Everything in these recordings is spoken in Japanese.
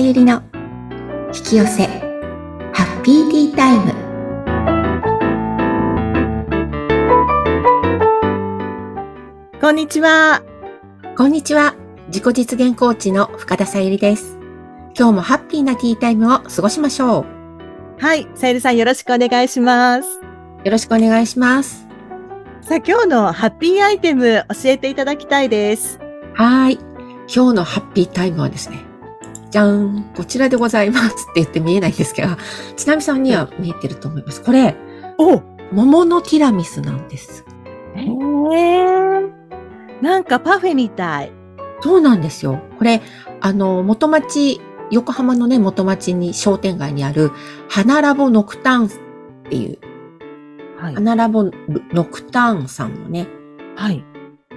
ゆりの引き寄せハッピーティータイムこんにちは。こんにちは自己実現コーチの深田さゆりです今日もハッピーなティータイムを過ごしましょうはい。さゆりさんよろしくお願いします。よろしくお願いしますさあ、今日のハッピーアイテム教えていただきたいです。はーい今日のハッピータイムはですねじゃーんこちらでございます って言って見えないんですけどちなみさんには見えてると思いますこれお桃のティラミスなんですへーなんかパフェみたい。そうなんですよ。これ、あの、元町、横浜のね、元町に商店街にある、花ラボノクターンっていう、はい。花ラボノクターンさんのね、はい。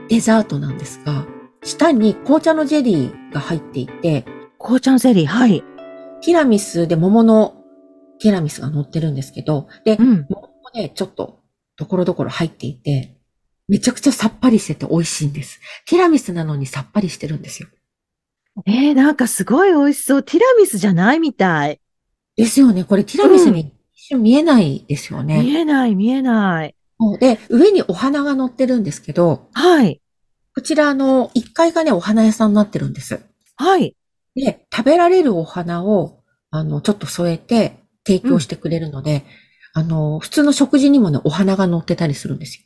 デザートなんですが、下に紅茶のジェリーが入っていて、紅茶のゼリー。はい。ティラミスで桃のティラミスが乗ってるんですけど、で、うん。桃もね、ちょっと、ところどころ入っていて、めちゃくちゃさっぱりしてて美味しいんです。ティラミスなのにさっぱりしてるんですよ。えー、なんかすごい美味しそう。ティラミスじゃないみたい。ですよね。これティラミスに一瞬見えないですよね。見えない、見えない。で、上にお花が乗ってるんですけど、はい。こちらあの、1階がね、お花屋さんになってるんです。はい。で、食べられるお花を、あの、ちょっと添えて提供してくれるので、あの、普通の食事にもね、お花が乗ってたりするんですよ。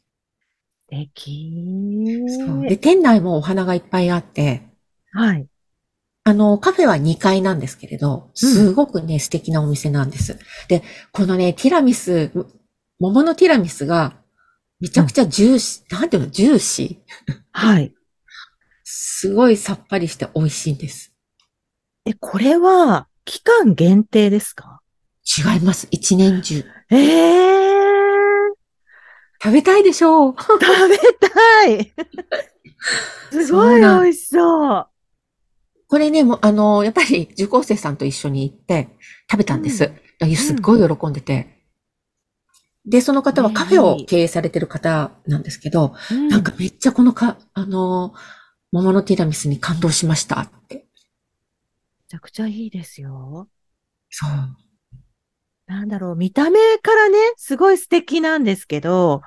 素敵そうで、店内もお花がいっぱいあって、はい。あの、カフェは2階なんですけれど、すごくね、素敵なお店なんです。で、このね、ティラミス、桃のティラミスが、めちゃくちゃジューシー、なんていうの、ジューシー？はい。すごいさっぱりして美味しいんです。え、これは期間限定ですか？違います。一年中。ええー、食べたいでしょう。食べたい すごい美味しそう。これね、もうあの、やっぱり受講生さんと一緒に行って食べたんです。うんすっごい喜んでて。で、その方はカフェを経営されてる方なんですけど、うんなんかめっちゃこのか、あの、桃のティラミスに感動しましたって。めちゃくちゃいいですよ。そう。なんだろう、見た目からね、すごい素敵なんですけど、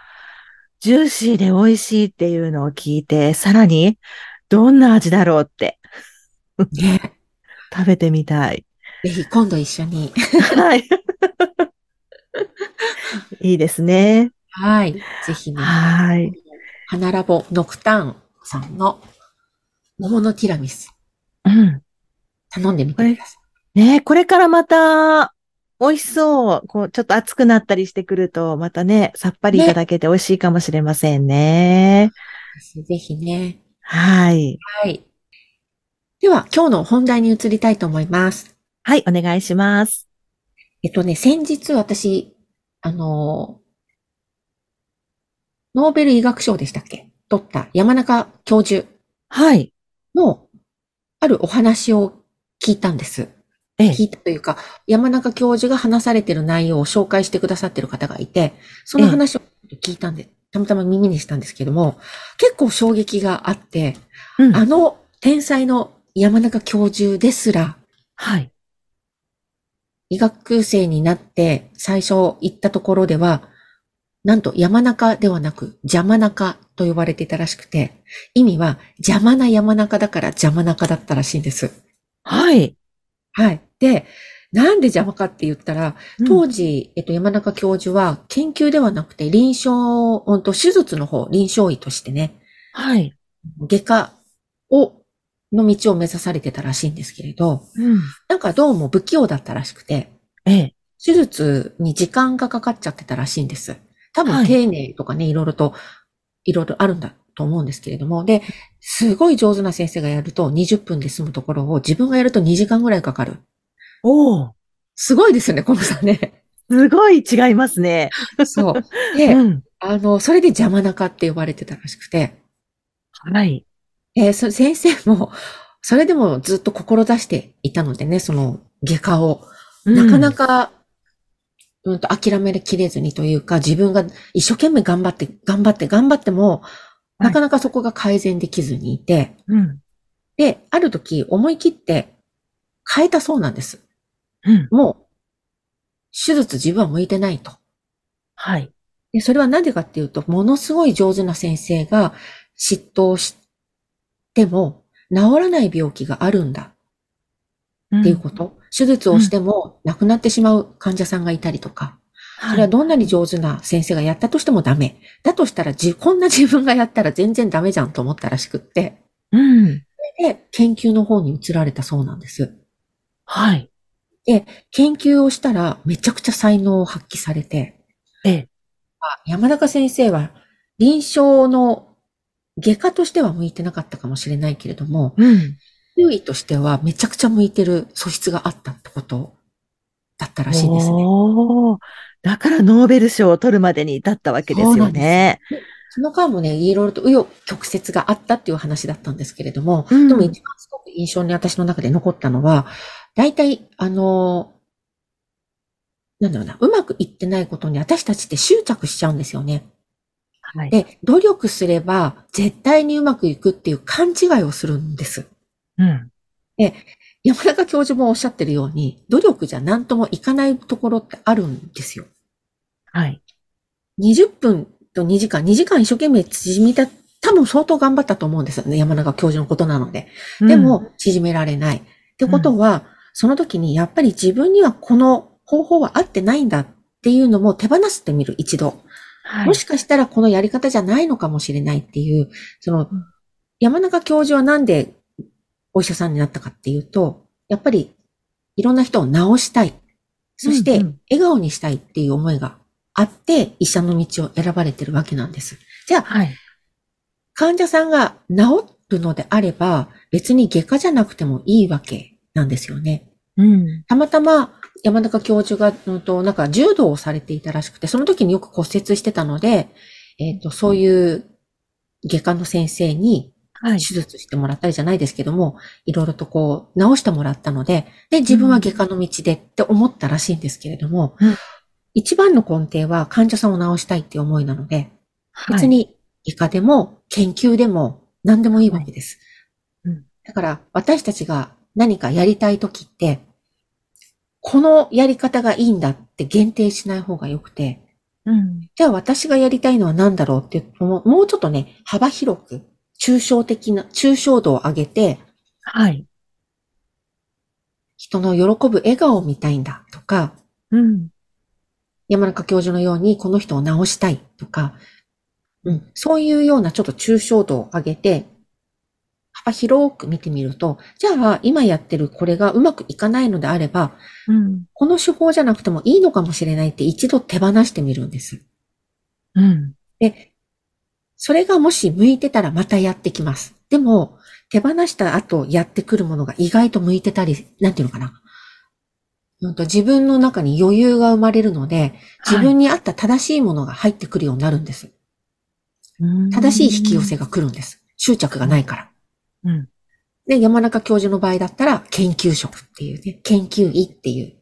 ジューシーで美味しいっていうのを聞いて、さらに、どんな味だろうってね。食べてみたい。ぜひ今度一緒に。はい。いいですね。はい。ぜひね。はい。花ラボノクターンさんの桃のティラミスうん。頼んでみてください。ねこれからまた、美味しそう。こう、ちょっと暑くなったりしてくると、またね、さっぱりいただけて美味しいかもしれませんね。ぜひね。はい。はい。では、今日の本題に移りたいと思います。はい、お願いします。えっとね、先日私、あの、ノーベル医学賞でしたっけ？取った山中教授はい。のあるお話を聞いたんです。ええ聞いたというか、山中教授が話されている内容を紹介してくださっている方がいて、その話を聞いたんで、たまたま耳にしたんですけども、結構衝撃があって、うんあの天才の山中教授ですら、はい。医学生になって最初行ったところでは、なんと山中ではなく邪魔中と呼ばれていたらしくて、意味は邪魔な山中だから邪魔中だったらしいんです。はい。はい。で、なんで邪魔かって言ったら、当時、時、えっと、山中教授は研究ではなくて臨床、うんと手術の方、臨床医としてね、はい。外科を、の道を目指されてたらしいんですけれど、うん。なんかどうも不器用だったらしくて、ええ。手術に時間がかかっちゃってたらしいんです。多はい分丁寧とかね、いろいろと、いろいろあるんだと思うんですけれども、で、すごい上手な先生がやると20分で済むところを自分がやると2時間ぐらいかかる。おーすごいですよね、この差ね。すごい違いますね。そう。で、うん。あの、それで邪魔中って呼ばれてたらしくて、はい。えーそ先生も、それでもずっと志していたのでね、その外科を。なかなか、か、うんと諦めきれずにというか、自分が一生懸命頑張って、頑張って、頑張っても、はいなかなかそこが改善できずにいて、うん。で、ある時思い切って、変えたそうなんです。うん。もう、手術自分は向いてないと。はい。で、それはなぜかっていうと、ものすごい上手な先生が嫉妬しても治らない病気があるんだっていうこと。手術をしても亡くなってしまう患者さんがいたりとか、それはどんなに上手な先生がやったとしてもダメ。だとしたらじ、こんな自分がやったら全然ダメじゃんと思ったらしくって、うん。で、研究の方に移られたそうなんです。はい。研究をしたらめちゃくちゃ才能を発揮されて、ええ。山中先生は臨床の外科としては向いてなかったかもしれないけれども、うん。周囲としてはめちゃくちゃ向いてる素質があったってことだったらしいんですね。だからノーベル賞を取るまでに至ったわけですよね。その間もね、いろいろと紆余曲折があったっていう話だったんですけれども、うんでも一番すごく印象に私の中で残ったのは、大体、あの、なんだろうな、うまくいってないことに私たちって執着しちゃうんですよね。はい。で、努力すれば絶対にうまくいくっていう勘違いをするんです。うん。山中教授もおっしゃってるように、努力じゃ何ともいかないところってあるんですよ。はい。20分と2時間、2時間一生懸命縮めた、多分相当頑張ったと思うんですよね。山中教授のことなので。でも、縮められない。ってことは、その時にやっぱり自分にはこの方法は合ってないんだっていうのも手放してみる、一度。はい、もしかしたらこのやり方じゃないのかもしれないっていう、そのうん、山中教授はなんでお医者さんになったかっていうと、やっぱりいろんな人を治したい。そして笑顔にしたいっていう思いがあって医者の道を選ばれてるわけなんです。じゃあ、はい。患者さんが治るのであれば別に外科じゃなくてもいいわけなんですよね。うん。たまたま山中教授が、うんと、なんか柔道をされていたらしくて、その時によく骨折してたので、えっ、と、そういう外科の先生にはい。手術してもらったりじゃないですけども、いろいろとこう、治してもらったので、で、自分は外科の道でって思ったらしいんですけれども、うん。一番の根底は患者さんを治したいっていう思いなので、はい。別に外科でも研究でも何でもいいわけです。うん。だから私たちが何かやりたいときって、このやり方がいいんだって限定しない方がよくて、うん。じゃあ私がやりたいのは何だろうってもうちょっとね、幅広く、抽象的な、抽象度を上げて、はい。人の喜ぶ笑顔を見たいんだとか、うん。山中教授のようにこの人を治したいとか、うん、そういうようなちょっと抽象度を上げて、幅広く見てみると、じゃあ今やってるこれがうまくいかないのであれば、うん。この手法じゃなくてもいいのかもしれないって一度手放してみるんです。うん。で、それがもし向いてたらまたやってきます。でも、手放した後やってくるものが意外と向いてたり、なんていうのかな。うんと自分の中に余裕が生まれるので、自分に合った正しいものが入ってくるようになるんです。うん正しい引き寄せが来るんです。執着がないから。うん。で、山中教授の場合だったら、研究職っていうね、研究医っていう。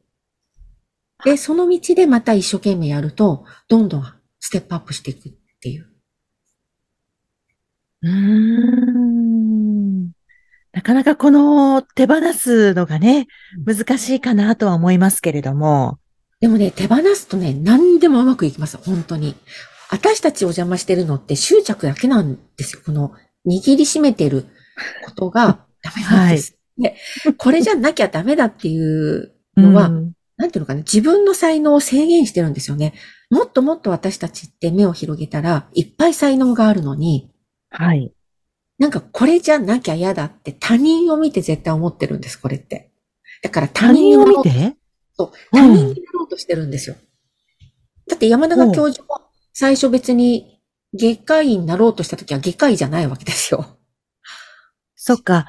で、その道でまた一生懸命やると、どんどんステップアップしていくっていう。うーん。なかなかこの手放すのがね、難しいかなとは思いますけれども。でもね、手放すとね、何でもうまくいきます。本当に。私たちお邪魔してるのって執着だけなんですよ。この握りしめてることが ダメなんです。で、これじゃなきゃダメだっていうのは、うんなんていうのかな、自分の才能を制限してるんですよね。もっともっと私たちって目を広げたら、いっぱい才能があるのに、はい。なんかこれじゃなきゃ嫌だって他人を見て絶対思ってるんです、これって。だから他他人を見てそう他人になろうとしてるんですよ。だって山中教授も最初別に外科医になろうとした時は外科医じゃないわけですよ。そっか。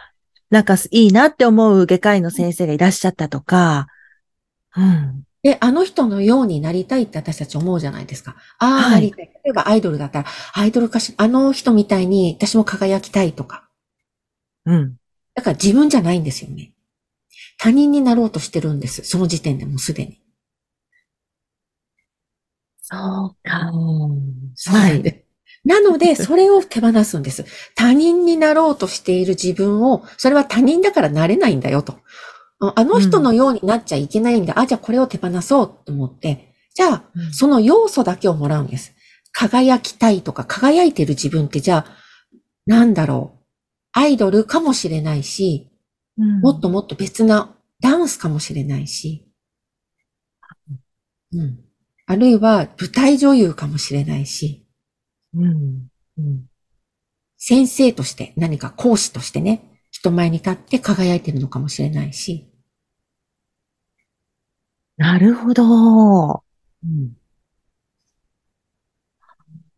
なんかいいなって思う外科医の先生がいらっしゃったとか。うん。で、あの人のようになりたいって私たち思うじゃないですか。ああ、はいなりたい。例えばアイドルだったら、アイドル歌手、あの人みたいに私も輝きたいとか。うん。だから自分じゃないんですよね。他人になろうとしてるんです。その時点でもうすでに。そうか。そうなんで。なので、それを手放すんです。他人になろうとしている自分を、それは他人だからなれないんだよと。あの人のようになっちゃいけないんだ。あ、じゃあこれを手放そうと思って、じゃあ、うんその要素だけをもらうんです。輝きたいとか、輝いてる自分ってじゃあ、なんだろう。アイドルかもしれないし、うんもっともっと別なダンスかもしれないし、うん。あるいは舞台女優かもしれないし、うん。うん。先生として何か講師としてね、人前に立って輝いてるのかもしれないし、なるほど。うん。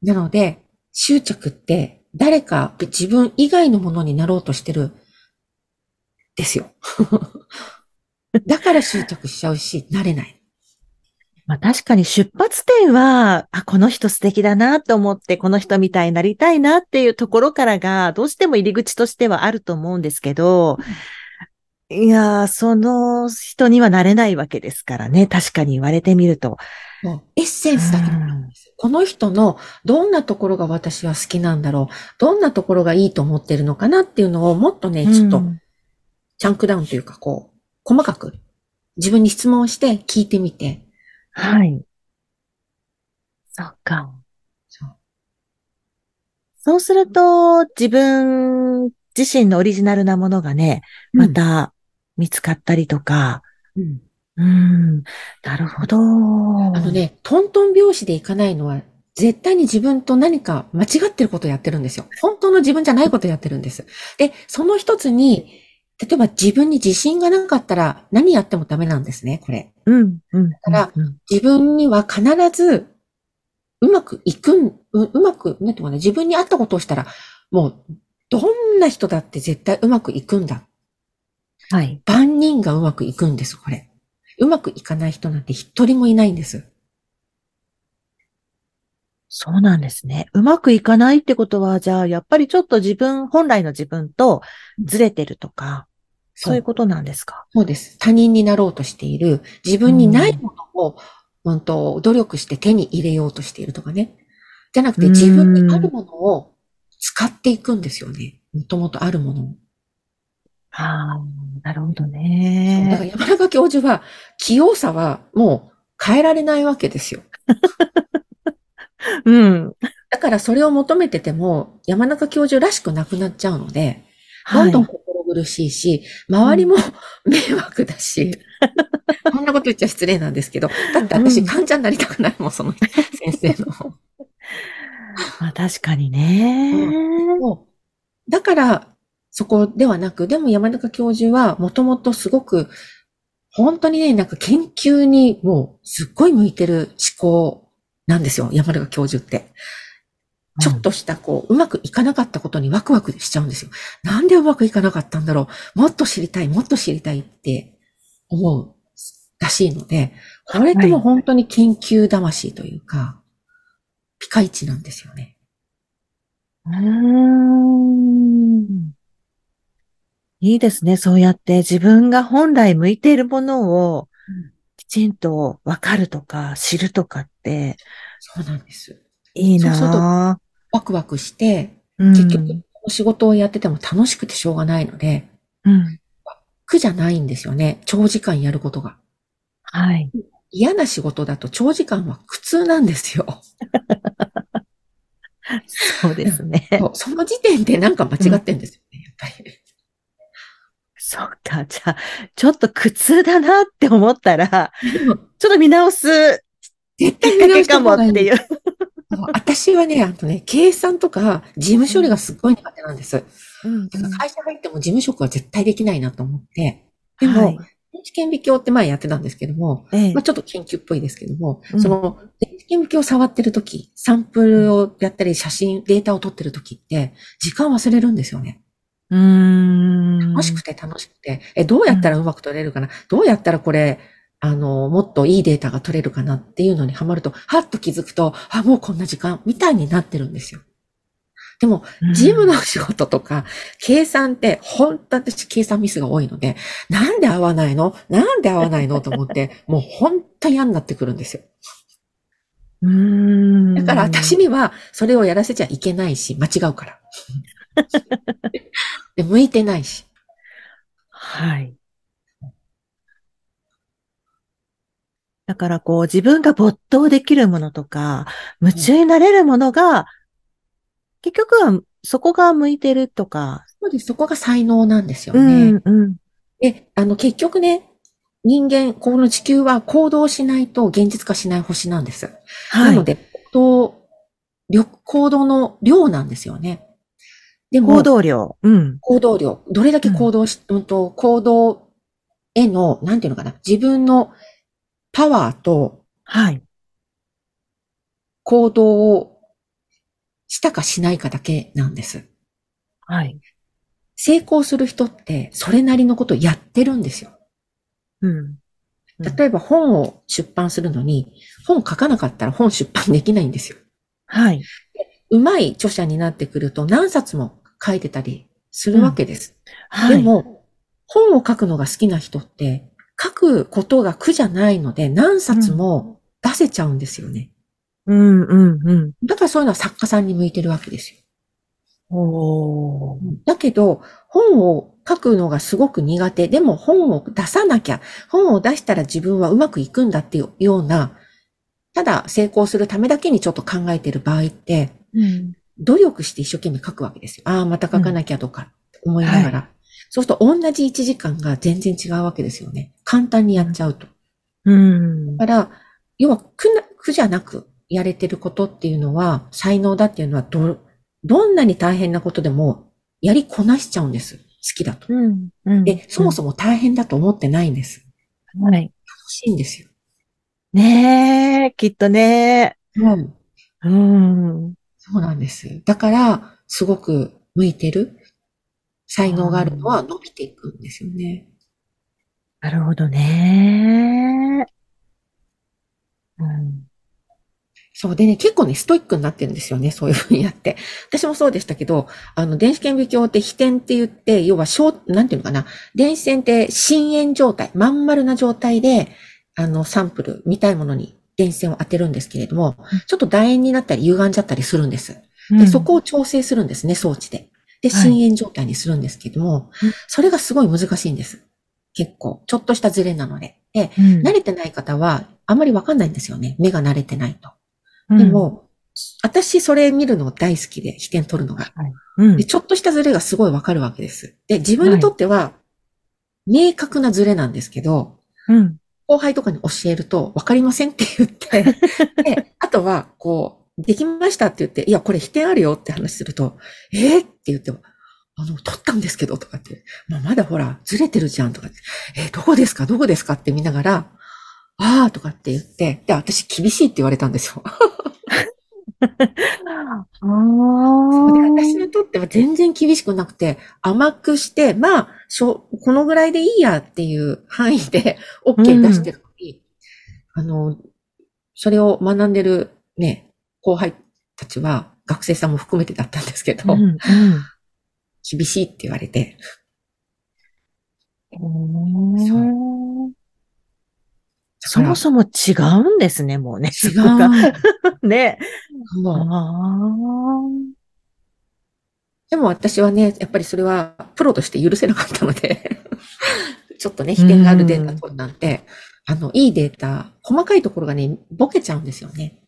なので、執着って誰か自分以外のものになろうとしてる、ですよ。だから執着しちゃうし、なれない。まあ確かに出発点は、あ、この人素敵だなと思って、この人みたいになりたいなっていうところからが、どうしても入り口としてはあると思うんですけど、いやー、その人にはなれないわけですからね。確かに言われてみると。もうエッセンスだけなんです。この人のどんなところが私は好きなんだろう。どんなところがいいと思ってるのかなっていうのをもっとね、ちょっとうんチャンクダウンというか、こう、細かく自分に質問して聞いてみて。はい。そっか。そうそうすると、自分自身のオリジナルなものがね、また見つかったりとか。うんうん。なるほど。あのね、トントン拍子でいかないのは、絶対に自分と何か間違ってることをやってるんですよ。本当の自分じゃないことをやってるんです。で、その一つに、例えば自分に自信がなかったら何やってもダメなんですね、これ。うん、うん。からうん、自分には必ず、うまくいくん、ううまく、なんていうかな、自分に合ったことをしたら、もう、どんな人だって絶対うまくいくんだ。はい。万人がうまくいくんです、これ。うまくいかない人なんて一人もいないんです。そうなんですね。うまくいかないってことは、じゃあ、やっぱりちょっと自分、本来の自分とずれてるとか、そういうことなんですか？そうです。他人になろうとしている、自分にないものを、本当努力して手に入れようとしているとかね。じゃなくてうん自分にあるものを使っていくんですよね。もともとあるものを。ああ、なるほどだからね。山中教授は、器用さはもう変えられないわけですよ。うん。だからそれを求めてても、山中教授らしくなくなっちゃうので、どんどんはい心苦しいし、周りも迷惑だし、こんなこと言っちゃ失礼なんですけど、だって私うん患者になりたくないもん、その先生の。まあ確かにね。もうだから、そこではなく、でも山中教授はもともとすごく、本当にね、なんか研究にもうすっごい向いてる思考なんですよ、山中教授って。ちょっとしたこう、うまくいかなかったことにワクワクしちゃうんですよ。なんでうまくいかなかったんだろう。もっと知りたい、もっと知りたいって思うらしいので、これってもう本当に研究魂というか、ピカイチなんですよね。うーん。いいですね。そうやって自分が本来向いているものをうんきちんとわかるとか知るとかってそうなんです。いいそうするとなワクワクして、ぁ。結局、仕事をやってても楽しくてしょうがないので、うん。苦じゃないんですよね。長時間やることが。はい。嫌な仕事だと長時間は苦痛なんですよ。そうですね。そうその時点でなんか間違ってんですよね、やっぱり。そっか。じゃあ、ちょっと苦痛だなって思ったら、ちょっと見直す絶対見直しかもた方がいいっていう。私はね、あとね、計算とか事務処理がすっごい苦手なんです。うん会社入っても事務職は絶対できないなと思って。でも、はい電子顕微鏡って前やってたんですけども、ええまあ、ちょっと研究っぽいですけども、うんその、電子顕微鏡を触ってるとき、サンプルをやったり、写真、データを取ってるときって、時間忘れるんですよね。うーん。楽しくて楽しくて、え、どうやったらうまく取れるかな、どうやったらこれ、あの、もっといいデータが取れるかなっていうのにハマると、はっと気づくと、あ、もうこんな時間、みたいになってるんですよ。でも、うん事務の仕事とか、計算って、本当私計算ミスが多いので、なんで合わないの？なんで合わないのと思って、もう本当嫌になってくるんですよ。うーん。だから私にはそれをやらせちゃいけないし、間違うから。で、向いてないし。はい。だからこう自分が没頭できるものとか、夢中になれるものが、結局はそこが向いてるとか。そうです。そこが才能なんですようね。ん、うん。で、あの、結局ね、人間、この地球は行動しないと現実化しない星なんです。は。ないので、行動の量なんですよね。でも、行動量。うん。行動量。どれだけ行動し、うん、と、行動への、なんていうのかな、自分のパワーとはい。行動をしたかしないかだけなんです。はい。成功する人って、それなりのことをやってるんですよ。うん。例えば本を出版するのに、本書かなかったら本出版できないんですよ。はい。うまい著者になってくると何冊も書いてたりするわけです。はい。でも、本を書くのが好きな人って、書くことが苦じゃないので何冊も出せちゃうんですよね。うん、うん、うん。だからそういうのは作家さんに向いてるわけですよ。おー。だけど、本を書くのがすごく苦手。でも本を出さなきゃ、本を出したら自分はうまくいくんだっていうような、ただ成功するためだけにちょっと考えてる場合って、うん。努力して一生懸命書くわけですよ。ああ、また書かなきゃとか思いながら。そうすると同じ1時間が全然違うわけですよね。簡単にやっちゃうと。うん。だから、要は苦な、苦じゃなくやれてることっていうのは、才能だっていうのはど、どんなに大変なことでもやりこなしちゃうんです。好きだと。うん。うん。で、そもそも大変だと思ってないんです。も。はい。楽しいんですよ。ねえ、きっとね。うん。うん。そうなんです。だから、すごく向いてる才能があるのは伸びていくんですよね。なるほどね。うん。そうでね、結構ね、ストイックになってるんですよね、そういうふうにやって。私もそうでしたけど、あの、電子顕微鏡って飛点って言って、要は小、なんていうのかな、電子線って深淵状態、まん丸な状態で、あの、サンプル、見たいものに電子線を当てるんですけれども、ちょっと楕円になったり歪んじゃったりするんです。で、そこを調整するんですね、装置で。で、はい深淵状態にするんですけども、うんそれがすごい難しいんです。結構。ちょっとしたズレなので。で、うん、慣れてない方は、あんまりわかんないんですよね。目が慣れてないと。うんで、も、私それ見るの大好きで、視点取るのが。うんで、ちょっとしたズレがすごいわかるわけです。で、自分にとっては、明確なズレなんですけど、うん。後輩とかに教えると、わかりませんって言って、で、あとは、こう、できましたって言って、いや、これ否定あるよって話すると、えー、って言っても、あの、取ったんですけど、とかって、まあ、まだほら、ずれてるじゃん、とかって、えーどこですか？どこですか？って見ながら、あーとかって言って、で、私厳しいって言われたんですよ。あそうであ。私にとっては全然厳しくなくて、甘くして、まあ、しょこのぐらいでいいやっていう範囲で OK 出してるのに、あの、それを学んでるね、後輩たちは、学生さんも含めてだったんですけど、うんうん。厳しいって言われて、へー。だからそもそも違うんですね、もうね。違う ね。もうあでも私はね、やっぱりそれはプロとして許せなかったので、ちょっとね、秘典があるデータなんて、あの、いいデータ、細かいところがね、ボケちゃうんですよね。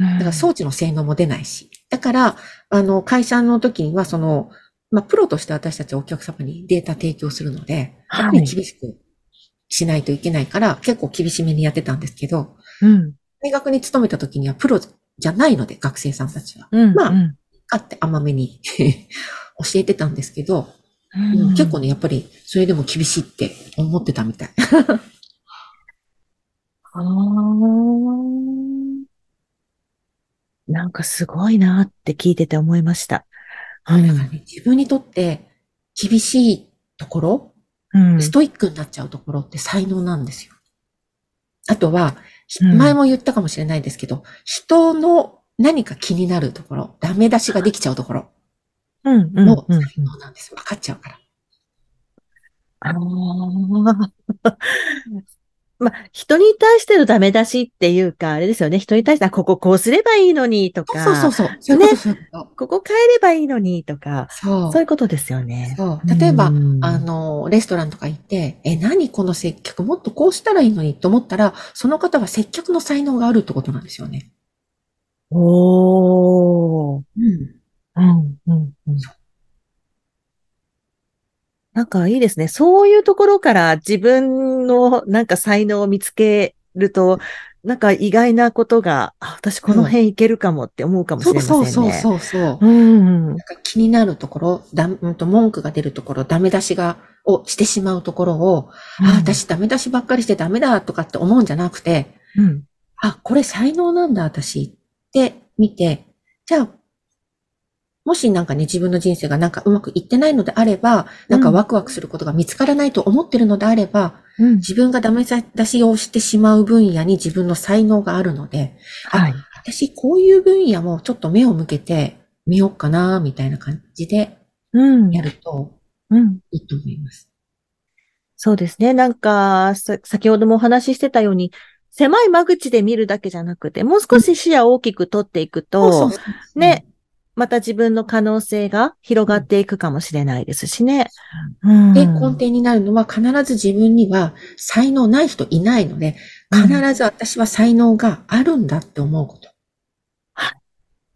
あ。だから装置の性能も出ないし。だから、あの、会社の時には、その、まあ、プロとして私たちはお客様にデータ提供するので、はいやっぱり厳しくしないといけないから、結構厳しめにやってたんですけど、うん。大学に勤めた時にはプロじゃないので、学生さんたちは。うん。まあうんあって甘めに 教えてたんですけど、うん結構ね、やっぱりそれでも厳しいって思ってたみたい。あーなんかすごいなって聞いてて思いました。うんだからね、自分にとって厳しいところ、うんストイックになっちゃうところって才能なんですよ。あとは、前も言ったかもしれないですけど、人の何か気になるところ、ダメ出しができちゃうところうん、うん、もうん。才能なんですよ。分かっちゃうから。ああ。まあ、人に対してのダメ出しっていうか、あれですよね。人に対して、あ、こここうすればいいのにとか。そうそうそう。そういうここ変えればいいのにとか。そう。そういうことですよね。そう。例えば、うんあの、レストランとか行って、え、何この接客もっとこうしたらいいのにと思ったら、その方は接客の才能があるってことなんですよね。おー。うん。うん、うん、うん。なんかいいですね。そういうところから自分のなんか才能を見つけると、なんか意外なことが、あ、私この辺いけるかもって思うかもしれませんね。そうそうそうそう。うん。なんか気になるところ、だうんと文句が出るところ、ダメ出しが、をしてしまうところを、あ、私ダメ出しばっかりしてダメだとかって思うんじゃなくて、うん。あ、これ才能なんだ、私って見て、じゃあ、もしなんかね、自分の人生がなんかうまくいってないのであれば、なんかワクワクすることが見つからないと思ってるのであれば、うん。自分がダメ出しをしてしまう分野に自分の才能があるので、あはい。私こういう分野もちょっと目を向けてみようかな、みたいな感じでうん。やるとうん。いいと思います。そうですね。なんか、さ先ほどもお話ししてたように、狭い間口で見るだけじゃなくて、もう少し視野を大きく取っていくと、ね、また自分の可能性が広がっていくかもしれないですしね。うんで、根底になるのは必ず自分には才能ない人いないので、必ず私は才能があるんだって思うこと。は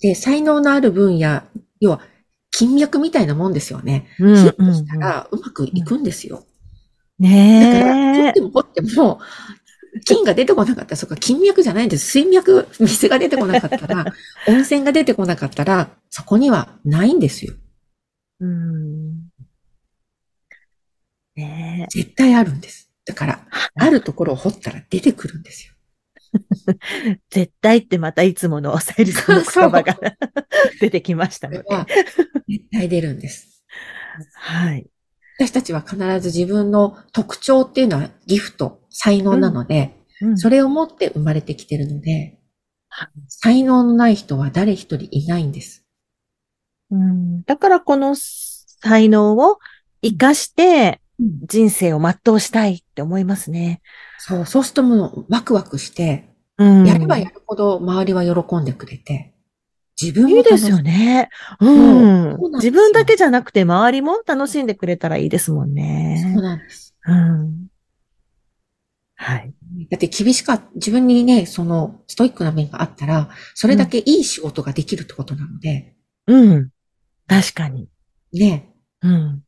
で、才能のある分野、要は金脈みたいなもんですよね。うんヒットしたらうまくいくんですよ。うんだから、掘ねえって。も掘っても、金が出てこなかったら、そっか、金脈じゃないんです。水脈、水が出てこなかったら、温泉が出てこなかったら、そこにはないんですよ。うんね絶対あるんです。だから、あるところを掘ったら出てくるんですよ。え 絶対ってまたいつものさゆりさんの言葉が 出てきましたね。絶対出るんです。はい。私たちは必ず自分の特徴っていうのはギフト、才能なので、うん。それを持って生まれてきてるのではい、才能のない人は誰一人いないんです。うん。だからこの才能を活かして人生を全うしたいって思いますね。そう、そうするともうワクワクして、うん。やればやるほど周りは喜んでくれて、自分もいいですよね。うそんうなん自分だけじゃなくて周りも楽しんでくれたらいいですもんそうね。なんです。うん。はい。だって厳しかっ自分にね、そのストイックな面があったら、それだけいい仕事ができるってことなので、うん。確かに。ね、うん。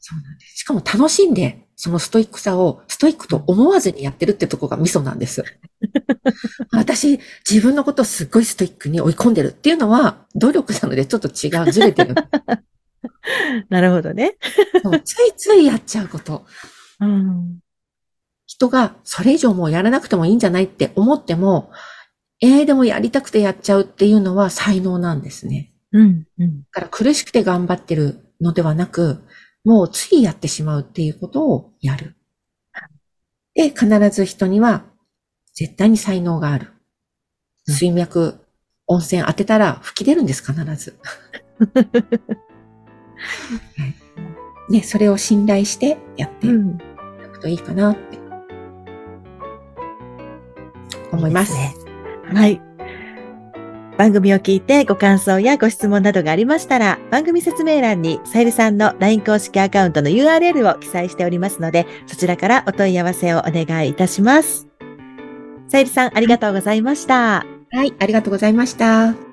そうなんです。しかも楽しんで、そのストイックさをストイックと思わずにやってるってとこがミソなんです。私、自分のことをすっごいストイックに追い込んでるっていうのは、努力なのでちょっと違う、ずれてる。なるほどね。ついついやっちゃうこと。うん。人がそれ以上もうやらなくてもいいんじゃないって思っても、ええでもやりたくてやっちゃうっていうのは才能なんですね。うん。うん。だから苦しくて頑張ってるのではなく、もうついやってしまうっていうことをやる。で、必ず人には絶対に才能がある。うん水脈、温泉当てたら吹き出るんです、必ず。はい、ね、それを信頼してやっていうん。くといいかなって思います。いいですねはい。番組を聞いてご感想やご質問などがありましたら、番組説明欄にさゆりさんの LINE 公式アカウントの URL を記載しておりますので、そちらからお問い合わせをお願いいたします。さゆりさん、ありがとうございました。はい、ありがとうございました。